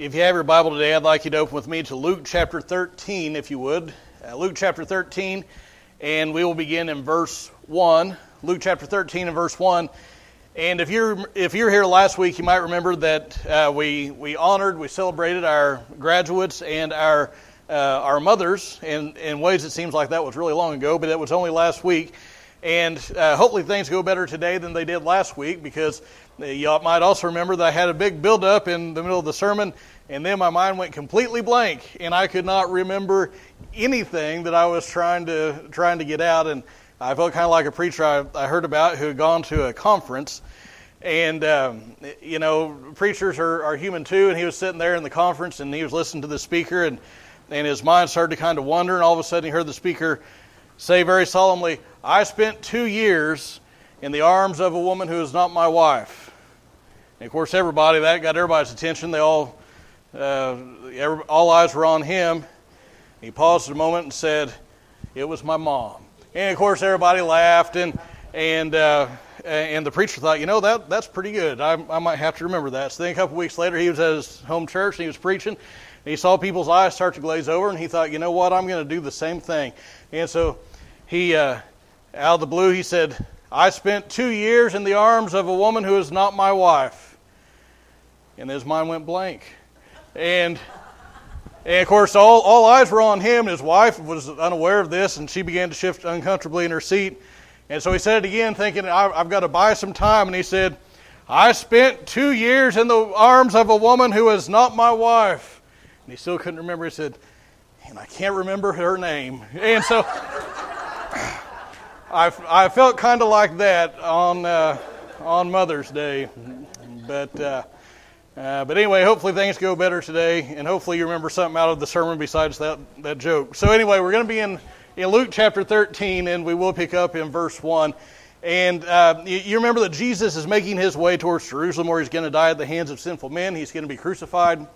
If you have your Bible today, I'd like you to open with me to Luke chapter 13, if you would. Uh, Luke chapter 13, and we will begin in verse 1. Luke chapter 13 and verse 1. And if you're if you're here last week, you might remember that uh, we we honored, we celebrated our graduates and our uh, our mothers in in ways it seems like that was really long ago, but it was only last week. And uh, hopefully things go better today than they did last week because you might also remember that I had a big build-up in the middle of the sermon, and then my mind went completely blank, and I could not remember anything that I was trying to trying to get out. And I felt kind of like a preacher I, I heard about who had gone to a conference, and um, you know, preachers are, are human too. And he was sitting there in the conference, and he was listening to the speaker, and and his mind started to kind of wander, and all of a sudden he heard the speaker say very solemnly, I spent two years in the arms of a woman who is not my wife. And of course, everybody, that got everybody's attention. They all, uh, all eyes were on him. He paused a moment and said, It was my mom. And of course, everybody laughed, and, and, uh, and the preacher thought, you know, that, that's pretty good. I, I might have to remember that. So then a couple weeks later, he was at his home church and he was preaching. And he saw people's eyes start to glaze over, and he thought, you know what, I'm going to do the same thing. And so he, uh, out of the blue, he said, I spent two years in the arms of a woman who is not my wife. And his mind went blank. And, and of course, all, all eyes were on him. His wife was unaware of this, and she began to shift uncomfortably in her seat. And so he said it again, thinking, I've got to buy some time. And he said, I spent two years in the arms of a woman who is not my wife. And he still couldn't remember. He said, and I can't remember her name. And so I, I felt kind of like that on uh, on Mother's Day, but uh, uh, but anyway, hopefully things go better today, and hopefully you remember something out of the sermon besides that that joke. So anyway, we're going to be in in Luke chapter 13, and we will pick up in verse one. And uh, you, you remember that Jesus is making his way towards Jerusalem, where he's going to die at the hands of sinful men. He's going to be crucified.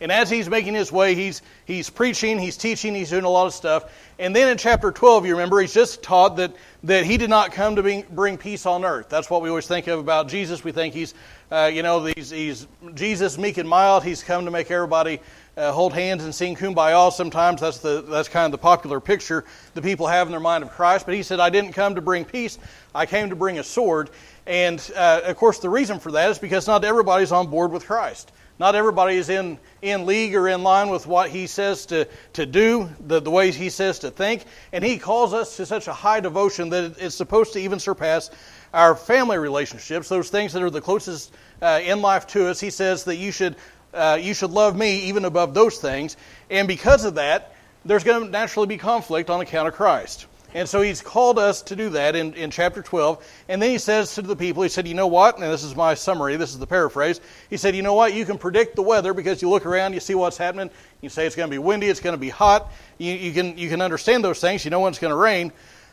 And as he's making his way, he's, he's preaching, he's teaching, he's doing a lot of stuff. And then in chapter 12, you remember, he's just taught that, that he did not come to bring, bring peace on earth. That's what we always think of about Jesus. We think he's, uh, you know, he's, he's Jesus, meek and mild. He's come to make everybody uh, hold hands and sing kumbaya. Sometimes that's, the, that's kind of the popular picture the people have in their mind of Christ. But he said, I didn't come to bring peace, I came to bring a sword. And uh, of course, the reason for that is because not everybody's on board with Christ. Not everybody is in, in league or in line with what he says to, to do, the, the ways he says to think. And he calls us to such a high devotion that it's supposed to even surpass our family relationships, those things that are the closest uh, in life to us. He says that you should, uh, you should love me even above those things. And because of that, there's going to naturally be conflict on account of Christ. And so he's called us to do that in, in chapter 12. And then he says to the people, he said, You know what? And this is my summary, this is the paraphrase. He said, You know what? You can predict the weather because you look around, you see what's happening. You say it's going to be windy, it's going to be hot. You, you, can, you can understand those things. You know when it's going to rain.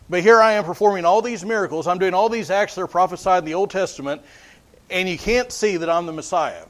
But here I am performing all these miracles. I'm doing all these acts that are prophesied in the Old Testament. And you can't see that I'm the Messiah.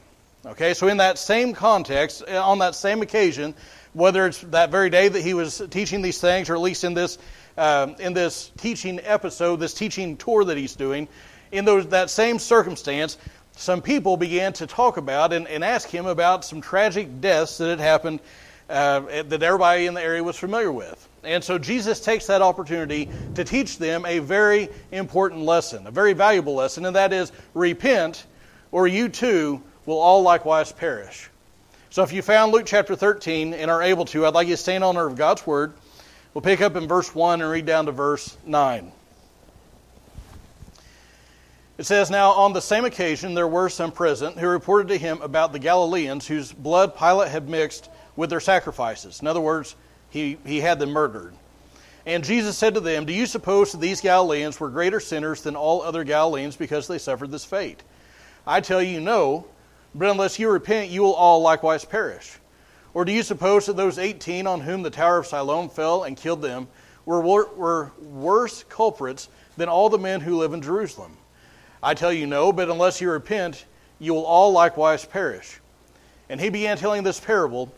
Okay, so in that same context, eh, on that same occasion, whether it's that very day that he was teaching these things, or at least in this um, in this teaching episode, this teaching tour that he's doing, in those, that same circumstance, some people began to talk about and, and ask him about some tragic deaths that had happened uh, that everybody in the area was familiar with. And so Jesus takes that opportunity to teach them a very important lesson, a very valuable lesson, and that is repent, or you too will all likewise perish. So if you found Luke chapter 13 and are able to, I'd like you to stand on honor of God's word. We'll pick up in verse 1 and read down to verse 9. It says, Now on the same occasion there were some present who reported to him about the Galileans whose blood Pilate had mixed with their sacrifices. In other words, he, he had them murdered. And Jesus said to them, Do you suppose that these Galileans were greater sinners than all other Galileans because they suffered this fate? I tell you, no, but unless you repent, you will all likewise perish. Or do you suppose that those 18 on whom the Tower of Siloam fell and killed them were, were worse culprits than all the men who live in Jerusalem? I tell you no, but unless you repent, you will all likewise perish. And he began telling this parable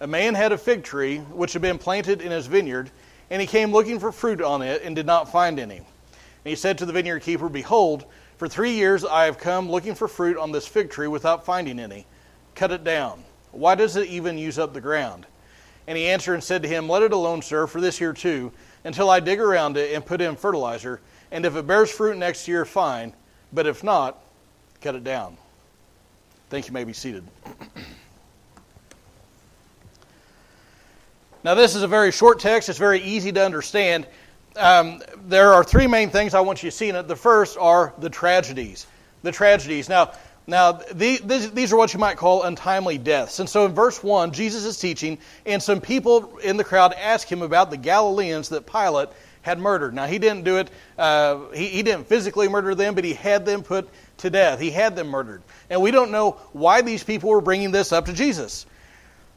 A man had a fig tree which had been planted in his vineyard, and he came looking for fruit on it and did not find any. And he said to the vineyard keeper, Behold, for three years I have come looking for fruit on this fig tree without finding any. cut it down. Why does it even use up the ground? And he answered and said to him, Let it alone, sir, for this year too, until I dig around it and put in fertilizer. And if it bears fruit next year, fine. But if not, cut it down. Thank you may be seated. now, this is a very short text. It's very easy to understand. Um, there are three main things I want you to see in it. The first are the tragedies. The tragedies. Now, now, these are what you might call untimely deaths. And so in verse 1, Jesus is teaching, and some people in the crowd ask him about the Galileans that Pilate had murdered. Now, he didn't do it, uh, he, he didn't physically murder them, but he had them put to death. He had them murdered. And we don't know why these people were bringing this up to Jesus.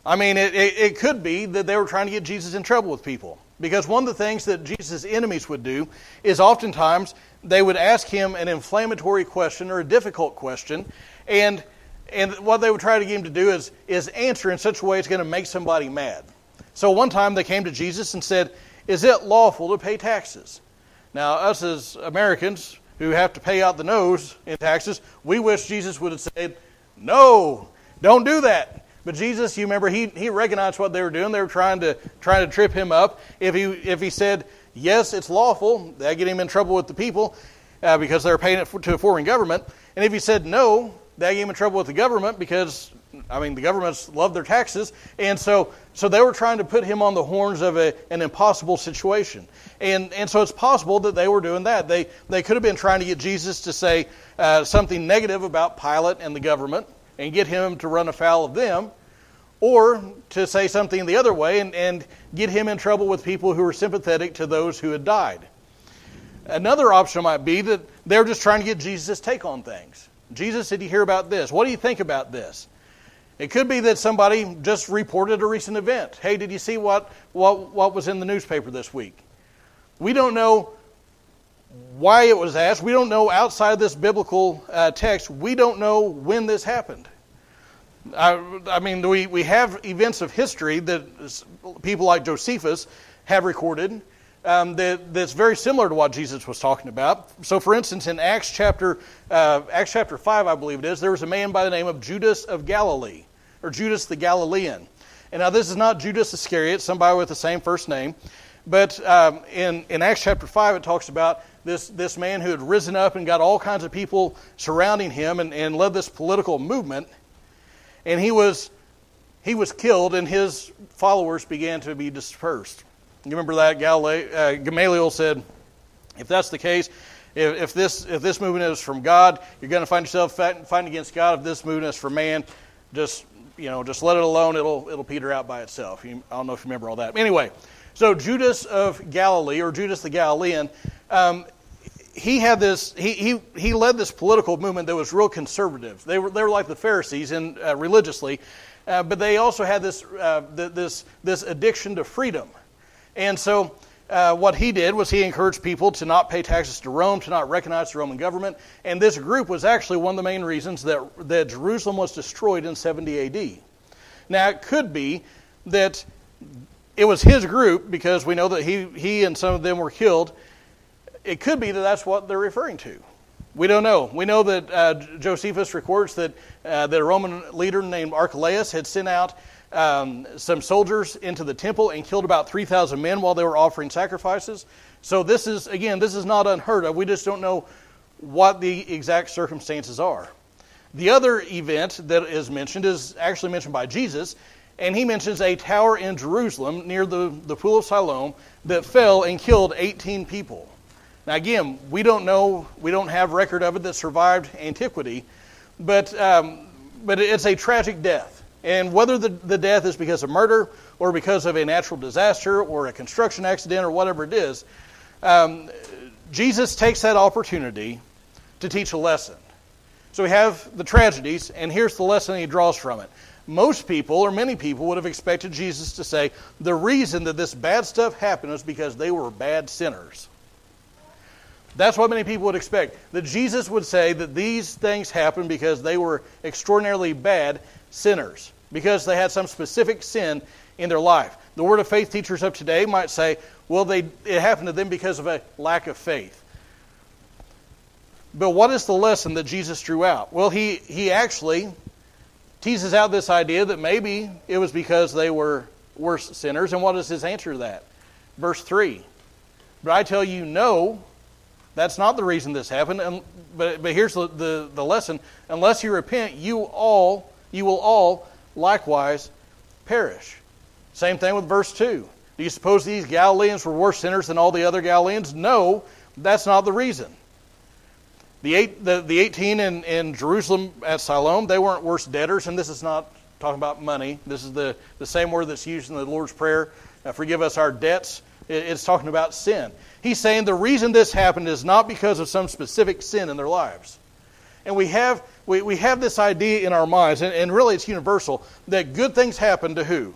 I mean, it, it, it could be that they were trying to get Jesus in trouble with people. Because one of the things that Jesus' enemies would do is oftentimes they would ask him an inflammatory question or a difficult question, and and what they would try to get him to do is is answer in such a way it's going to make somebody mad. So one time they came to Jesus and said, "Is it lawful to pay taxes?" Now, us as Americans who have to pay out the nose in taxes, we wish Jesus would have said, "No, don't do that." But Jesus, you remember, he, he recognized what they were doing. They were trying to trying to trip him up. If he if he said yes, it's lawful, that get him in trouble with the people uh, because they're paying it for, to a foreign government. And if he said no, that get him in trouble with the government because I mean the governments love their taxes, and so so they were trying to put him on the horns of a, an impossible situation. And and so it's possible that they were doing that. They they could have been trying to get Jesus to say uh, something negative about Pilate and the government and get him to run afoul of them, or to say something the other way and, and get him in trouble with people who are sympathetic to those who had died. Another option might be that they're just trying to get Jesus' take on things. Jesus, did you hear about this? What do you think about this? It could be that somebody just reported a recent event. Hey, did you see what, what, what was in the newspaper this week? We don't know why it was asked. We don't know outside of this biblical uh, text. We don't know when this happened. I, I, mean, we, we have events of history that people like Josephus have recorded um, that, that's very similar to what Jesus was talking about. So, for instance, in Acts chapter uh, Acts chapter five, I believe it is, there was a man by the name of Judas of Galilee, or Judas the Galilean. And now this is not Judas Iscariot, somebody with the same first name, but um, in in Acts chapter five, it talks about this, this man who had risen up and got all kinds of people surrounding him and, and led this political movement. And he was, he was killed, and his followers began to be dispersed. You remember that? Uh, Gamaliel said, if that's the case, if, if, this, if this movement is from God, you're going to find yourself fighting against God. If this movement is from man, just you know, just let it alone. It'll it'll peter out by itself. I don't know if you remember all that. Anyway, so Judas of Galilee, or Judas the Galilean, um, he had this he, he, he led this political movement that was real conservative. They were, they were like the pharisees in, uh, religiously uh, but they also had this, uh, this, this addiction to freedom. And so uh, what he did was he encouraged people to not pay taxes to rome to not recognize the roman government. And this group was actually one of the main reasons that, that jerusalem was destroyed in 70 ad now it could be that it was his group because we know that he, he and some of them were killed it could be that that's what they're referring to. We don't know. We know that uh, Josephus records that, uh, that a Roman leader named Archelaus had sent out um, some soldiers into the temple and killed about 3,000 men while they were offering sacrifices. So, this is, again, this is not unheard of. We just don't know what the exact circumstances are. The other event that is mentioned is actually mentioned by Jesus, and he mentions a tower in Jerusalem near the, the Pool of Siloam that fell and killed 18 people. Now, again, we don't know, we don't have record of it that survived antiquity, but, um, but it's a tragic death. And whether the, the death is because of murder or because of a natural disaster or a construction accident or whatever it is, um, Jesus takes that opportunity to teach a lesson. So we have the tragedies, and here's the lesson he draws from it. Most people, or many people, would have expected Jesus to say, the reason that this bad stuff happened was because they were bad sinners. That's what many people would expect. That Jesus would say that these things happened because they were extraordinarily bad sinners, because they had some specific sin in their life. The Word of Faith teachers of today might say, well, they, it happened to them because of a lack of faith. But what is the lesson that Jesus drew out? Well, he, he actually teases out this idea that maybe it was because they were worse sinners. And what is his answer to that? Verse 3 But I tell you, no, that's not the reason this happened. And, but, but here's the, the, the lesson unless you repent, you all you will all likewise perish. Same thing with verse 2. Do you suppose these Galileans were worse sinners than all the other Galileans? No, that's not the reason. The, eight, the, the 18 in, in Jerusalem at Siloam, they weren't worse debtors, and this is not talking about money. This is the, the same word that's used in the Lord's Prayer forgive us our debts. It, it's talking about sin. He's saying the reason this happened is not because of some specific sin in their lives. And we have, we, we have this idea in our minds, and, and really it's universal, that good things happen to who?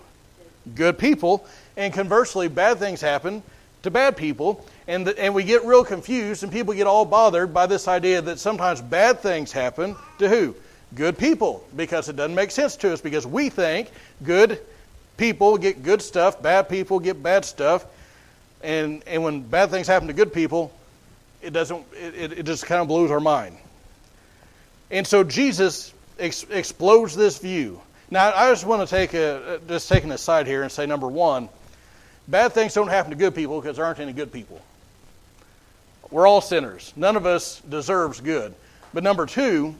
Good people. And conversely, bad things happen to bad people. And, the, and we get real confused, and people get all bothered by this idea that sometimes bad things happen to who? Good people. Because it doesn't make sense to us, because we think good people get good stuff, bad people get bad stuff. And, and when bad things happen to good people, it doesn't it, it just kind of blows our mind and so Jesus ex- explodes this view. Now, I just want to take a uh, just take an aside here and say number one, bad things don't happen to good people because there aren't any good people. We're all sinners. None of us deserves good. But number two,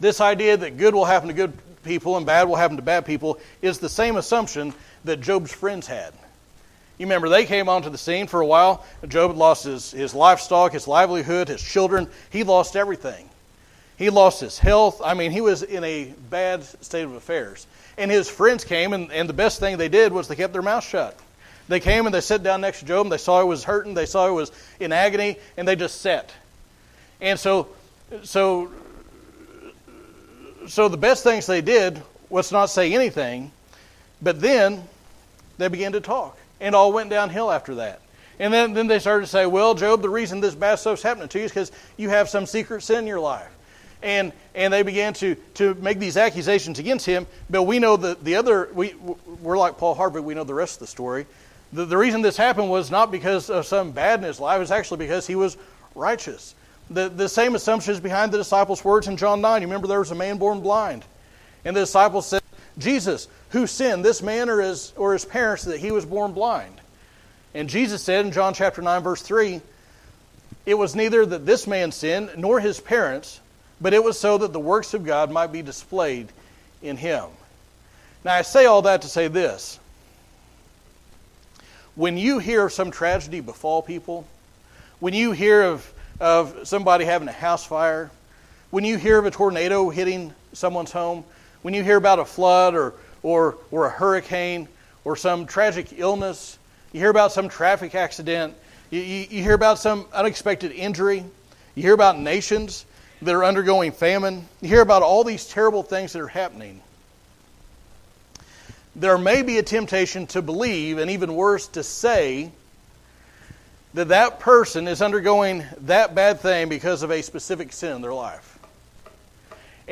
this idea that good will happen to good people and bad will happen to bad people is the same assumption that Job's friends had. You remember they came onto the scene for a while. Job had lost his, his livestock, his livelihood, his children. He lost everything. He lost his health. I mean, he was in a bad state of affairs. And his friends came, and, and the best thing they did was they kept their mouth shut. They came and they sat down next to Job, and they saw he was hurting, they saw he was in agony, and they just sat. And so, so, so the best things they did was not say anything, but then they began to talk, and all went downhill after that. And then, then they started to say, Well, Job, the reason this bad stuff's happening to you is because you have some secret sin in your life and and they began to to make these accusations against him. But we know that the other we we're like Paul Harvey. We know the rest of the story. The, the reason this happened was not because of some bad in his life. It was actually because he was righteous. The the same assumption is behind the disciples' words in John nine. You remember there was a man born blind, and the disciples said, "Jesus, who sinned, this man or his or his parents, that he was born blind?" And Jesus said in John chapter nine verse three. It was neither that this man sinned nor his parents, but it was so that the works of God might be displayed in him. Now, I say all that to say this. When you hear of some tragedy befall people, when you hear of, of somebody having a house fire, when you hear of a tornado hitting someone's home, when you hear about a flood or, or, or a hurricane or some tragic illness, you hear about some traffic accident, you, you, you hear about some unexpected injury, you hear about nations that are undergoing famine. You hear about all these terrible things that are happening. There may be a temptation to believe, and even worse, to say, that that person is undergoing that bad thing because of a specific sin in their life.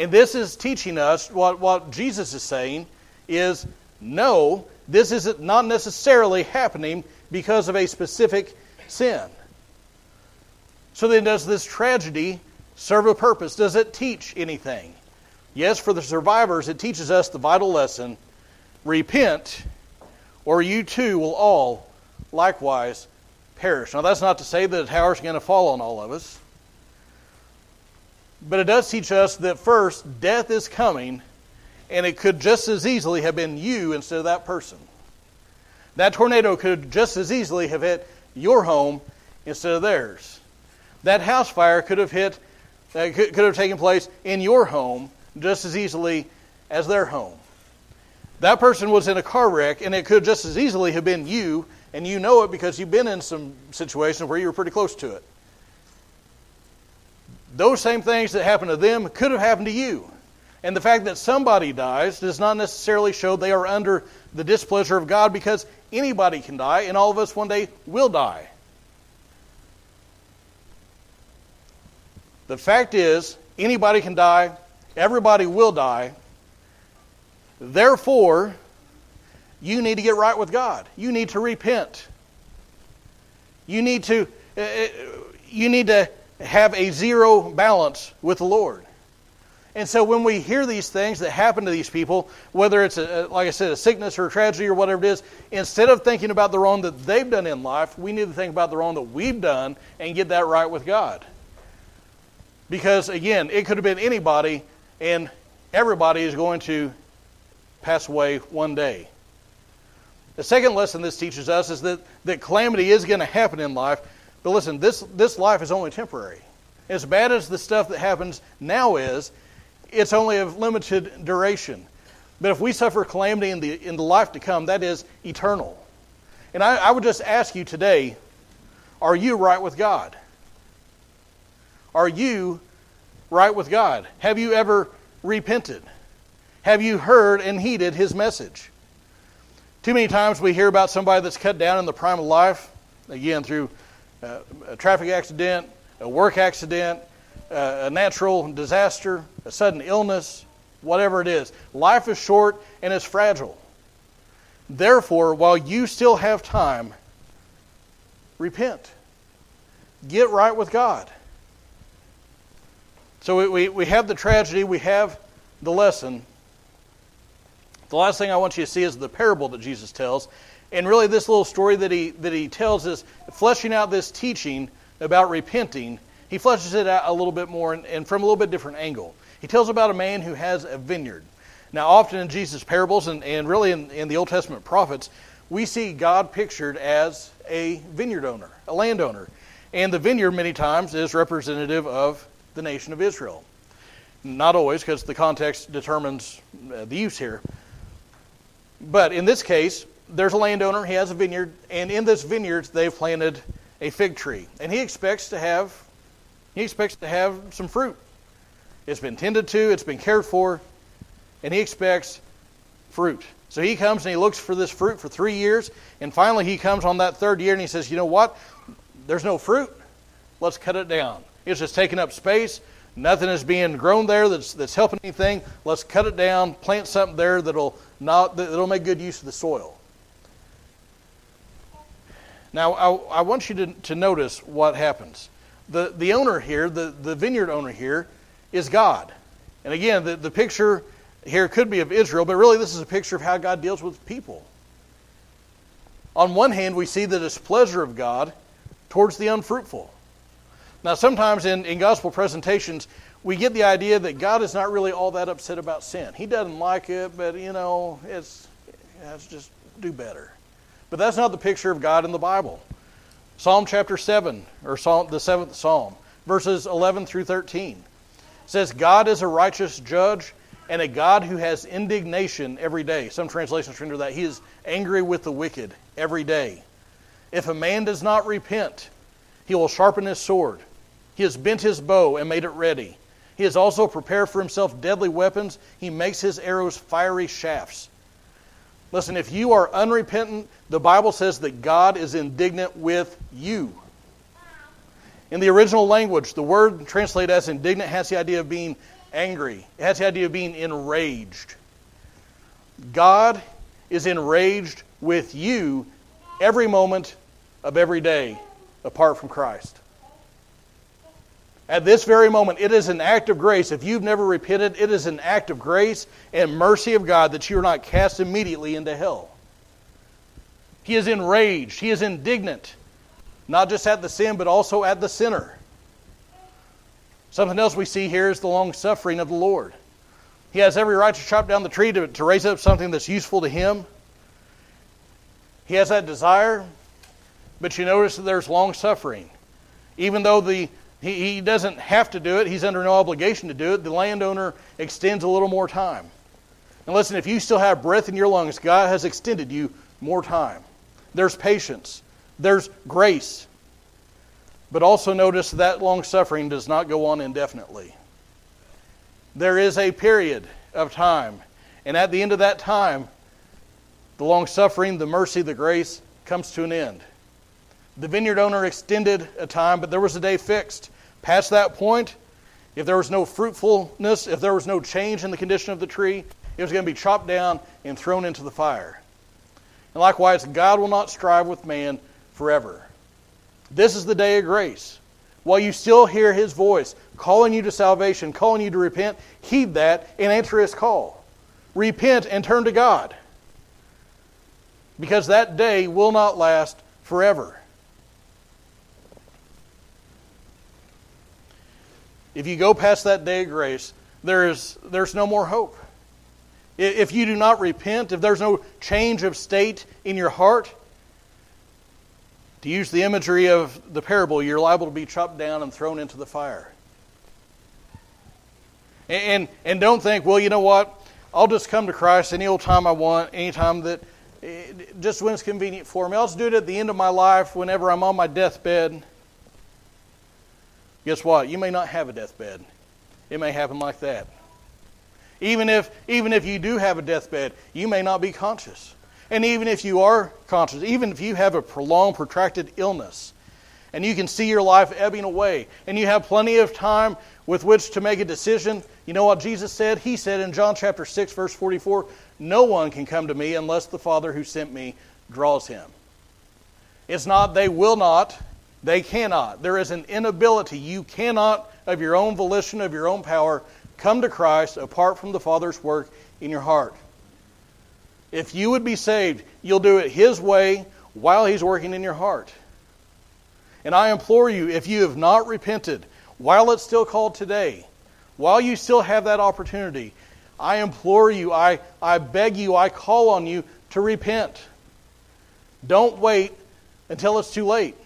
And this is teaching us what, what Jesus is saying is no, this is not necessarily happening because of a specific sin. So then, does this tragedy serve a purpose? Does it teach anything? Yes, for the survivors, it teaches us the vital lesson repent, or you too will all likewise perish. Now, that's not to say that tower is going to fall on all of us, but it does teach us that first, death is coming, and it could just as easily have been you instead of that person. That tornado could just as easily have hit your home instead of theirs. That house fire could have hit that could, could have taken place in your home just as easily as their home. That person was in a car wreck, and it could just as easily have been you, and you know it because you've been in some situations where you were pretty close to it. Those same things that happened to them could have happened to you. And the fact that somebody dies does not necessarily show they are under the displeasure of God because anybody can die, and all of us one day will die. The fact is, anybody can die, everybody will die. Therefore, you need to get right with God. You need to repent. You need to uh, uh, you need to have a zero balance with the Lord. And so when we hear these things that happen to these people, whether it's, a, like I said, a sickness or a tragedy or whatever it is, instead of thinking about the wrong that they've done in life, we need to think about the wrong that we've done and get that right with God. Because, again, it could have been anybody, and everybody is going to pass away one day. The second lesson this teaches us is that, that calamity is going to happen in life. But listen, this, this life is only temporary. As bad as the stuff that happens now is, it's only of limited duration. But if we suffer calamity in the, in the life to come, that is eternal. And I, I would just ask you today are you right with God? Are you right with God? Have you ever repented? Have you heard and heeded his message? Too many times we hear about somebody that's cut down in the prime of life, again, through a traffic accident, a work accident, a natural disaster, a sudden illness, whatever it is. Life is short and it's fragile. Therefore, while you still have time, repent. Get right with God. So we, we, we have the tragedy, we have the lesson. The last thing I want you to see is the parable that Jesus tells. And really, this little story that he, that he tells is fleshing out this teaching about repenting. He fleshes it out a little bit more and, and from a little bit different angle. He tells about a man who has a vineyard. Now, often in Jesus' parables and, and really in, in the Old Testament prophets, we see God pictured as a vineyard owner, a landowner. And the vineyard, many times, is representative of the nation of Israel. Not always, because the context determines uh, the use here. But in this case, there's a landowner, he has a vineyard, and in this vineyard they've planted a fig tree. And he expects to have he expects to have some fruit. It's been tended to, it's been cared for, and he expects fruit. So he comes and he looks for this fruit for three years, and finally he comes on that third year and he says, You know what? There's no fruit. Let's cut it down. It's just taking up space. Nothing is being grown there that's, that's helping anything. Let's cut it down, plant something there that'll, not, it'll make good use of the soil. Now, I, I want you to, to notice what happens. The, the owner here, the, the vineyard owner here, is God. And again, the, the picture here could be of Israel, but really this is a picture of how God deals with people. On one hand, we see the displeasure of God towards the unfruitful. Now, sometimes in, in gospel presentations, we get the idea that God is not really all that upset about sin. He doesn't like it, but, you know, it's, it's just do better. But that's not the picture of God in the Bible. Psalm chapter 7, or Psalm, the seventh Psalm, verses 11 through 13 says, God is a righteous judge and a God who has indignation every day. Some translations render that He is angry with the wicked every day. If a man does not repent, he will sharpen his sword. He has bent his bow and made it ready. He has also prepared for himself deadly weapons. He makes his arrows fiery shafts. Listen, if you are unrepentant, the Bible says that God is indignant with you. In the original language, the word translated as indignant has the idea of being angry, it has the idea of being enraged. God is enraged with you every moment of every day apart from Christ. At this very moment, it is an act of grace. If you've never repented, it is an act of grace and mercy of God that you are not cast immediately into hell. He is enraged. He is indignant, not just at the sin, but also at the sinner. Something else we see here is the long suffering of the Lord. He has every right to chop down the tree to, to raise up something that's useful to him. He has that desire, but you notice that there's long suffering. Even though the he, he doesn't have to do it, he's under no obligation to do it. The landowner extends a little more time. And listen, if you still have breath in your lungs, God has extended you more time. There's patience, there's grace. But also notice that long suffering does not go on indefinitely. There is a period of time. And at the end of that time, the long suffering, the mercy, the grace comes to an end. The vineyard owner extended a time, but there was a day fixed. Past that point, if there was no fruitfulness, if there was no change in the condition of the tree, it was going to be chopped down and thrown into the fire. And likewise, God will not strive with man forever. This is the day of grace. while you still hear His voice calling you to salvation, calling you to repent, heed that and answer His call. Repent and turn to God. Because that day will not last forever. If you go past that day of grace, there is, there's no more hope. If you do not repent, if there's no change of state in your heart, to use the imagery of the parable, you're liable to be chopped down and thrown into the fire. And, and, don't think, well, you know what? I'll just come to Christ any old time I want, any time that, eh, just when it's convenient for me. I'll just do it at the end of my life whenever I'm on my deathbed. Guess what? You may not have a deathbed. It may happen like that. Even if, even if you do have a deathbed, you may not be conscious. And even if you are conscious, even if you have a prolonged, protracted illness, and you can see your life ebbing away, and you have plenty of time with which to make a decision, you know what Jesus said? He said in John chapter 6, verse 44, No one can come to me unless the Father who sent me draws him. It's not they will not, they cannot. There is an inability. You cannot, of your own volition, of your own power, come to Christ apart from the Father's work in your heart. If you would be saved, you'll do it His way while He's working in your heart. And I implore you, if you have not repented, while it's still called today, while you still have that opportunity, I implore you, I, I beg you, I call on you to repent. Don't wait until it's too late.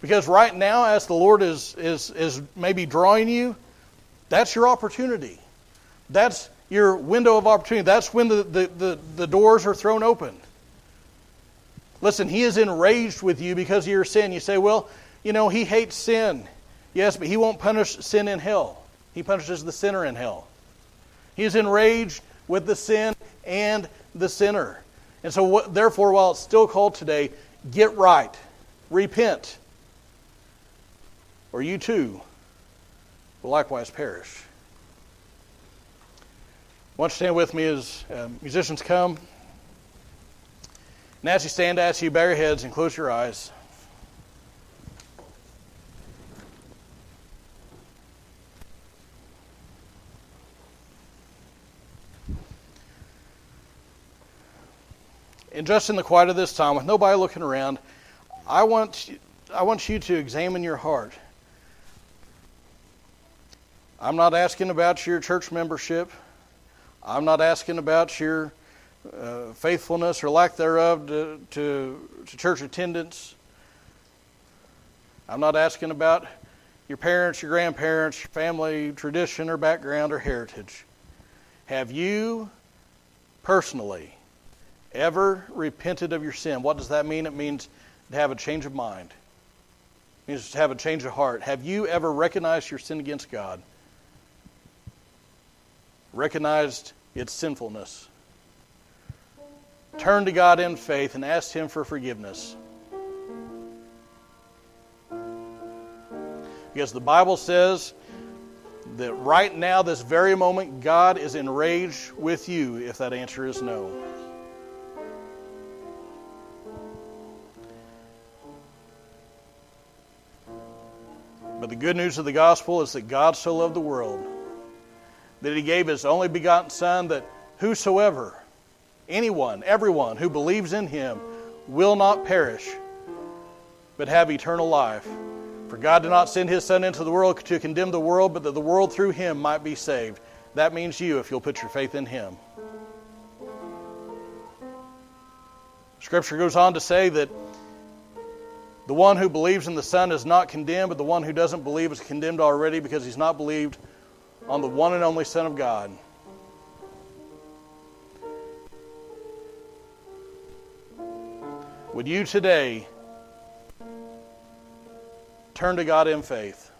Because right now, as the Lord is, is, is maybe drawing you, that's your opportunity. That's your window of opportunity. That's when the, the, the, the, doors are thrown open. Listen, he is enraged with you because of your sin. You say, well, you know, he hates sin. Yes, but he won't punish sin in hell. He punishes the sinner in hell. He is enraged with the sin and the sinner. And so, what, therefore, while it's still called today, get right, repent, or you too will likewise perish. Why don't you stand with me as uh, musicians come? And as you stand, I ask you bow your heads and close your eyes. And just in the quiet of this time, with nobody looking around, I want, I want you to examine your heart. I'm not asking about your church membership. I'm not asking about your uh, faithfulness or lack thereof to, to, to church attendance. I'm not asking about your parents, your grandparents, your family tradition or background or heritage. Have you personally ever repented of your sin? What does that mean? It means to have a change of mind. It means to have a change of heart. Have you ever recognized your sin against God? Recognized its sinfulness, turned to God in faith, and asked Him for forgiveness. Because the Bible says that right now, this very moment, God is enraged with you if that answer is no. But the good news of the gospel is that God so loved the world that he gave his only begotten Son, that whosoever, anyone, everyone who believes in him will not perish, but have eternal life. For God did not send his Son into the world to condemn the world, but that the world through him might be saved. That means you if you'll put your faith in him. Scripture goes on to say that the one who believes in the Son is not condemned, but the one who doesn't believe is condemned already because he's not believed on the one and only Son of God. Would you today turn to God in faith?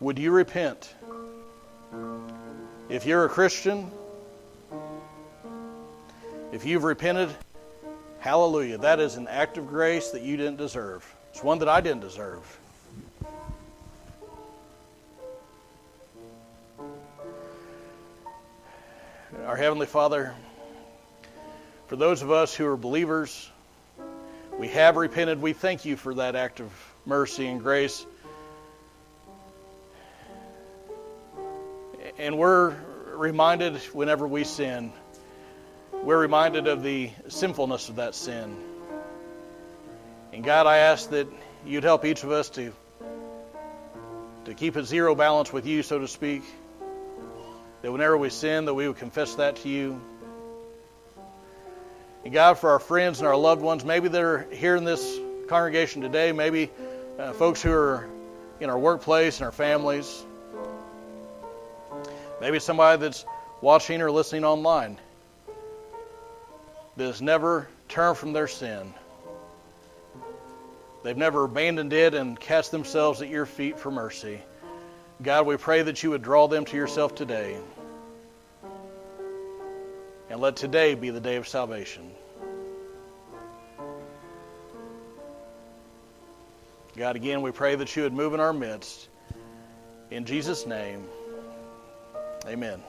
Would you repent? If you're a Christian, if you've repented, hallelujah. That is an act of grace that you didn't deserve. It's one that I didn't deserve. Our Heavenly Father, for those of us who are believers, we have repented. We thank you for that act of mercy and grace. And we're reminded whenever we sin, we're reminded of the sinfulness of that sin. And God, I ask that you'd help each of us to, to keep a zero balance with you, so to speak. That whenever we sin, that we would confess that to you. And God, for our friends and our loved ones, maybe they're here in this congregation today, maybe uh, folks who are in our workplace and our families, maybe somebody that's watching or listening online that has never turned from their sin. They've never abandoned it and cast themselves at your feet for mercy. God, we pray that you would draw them to yourself today. And let today be the day of salvation. God, again, we pray that you would move in our midst. In Jesus' name, amen.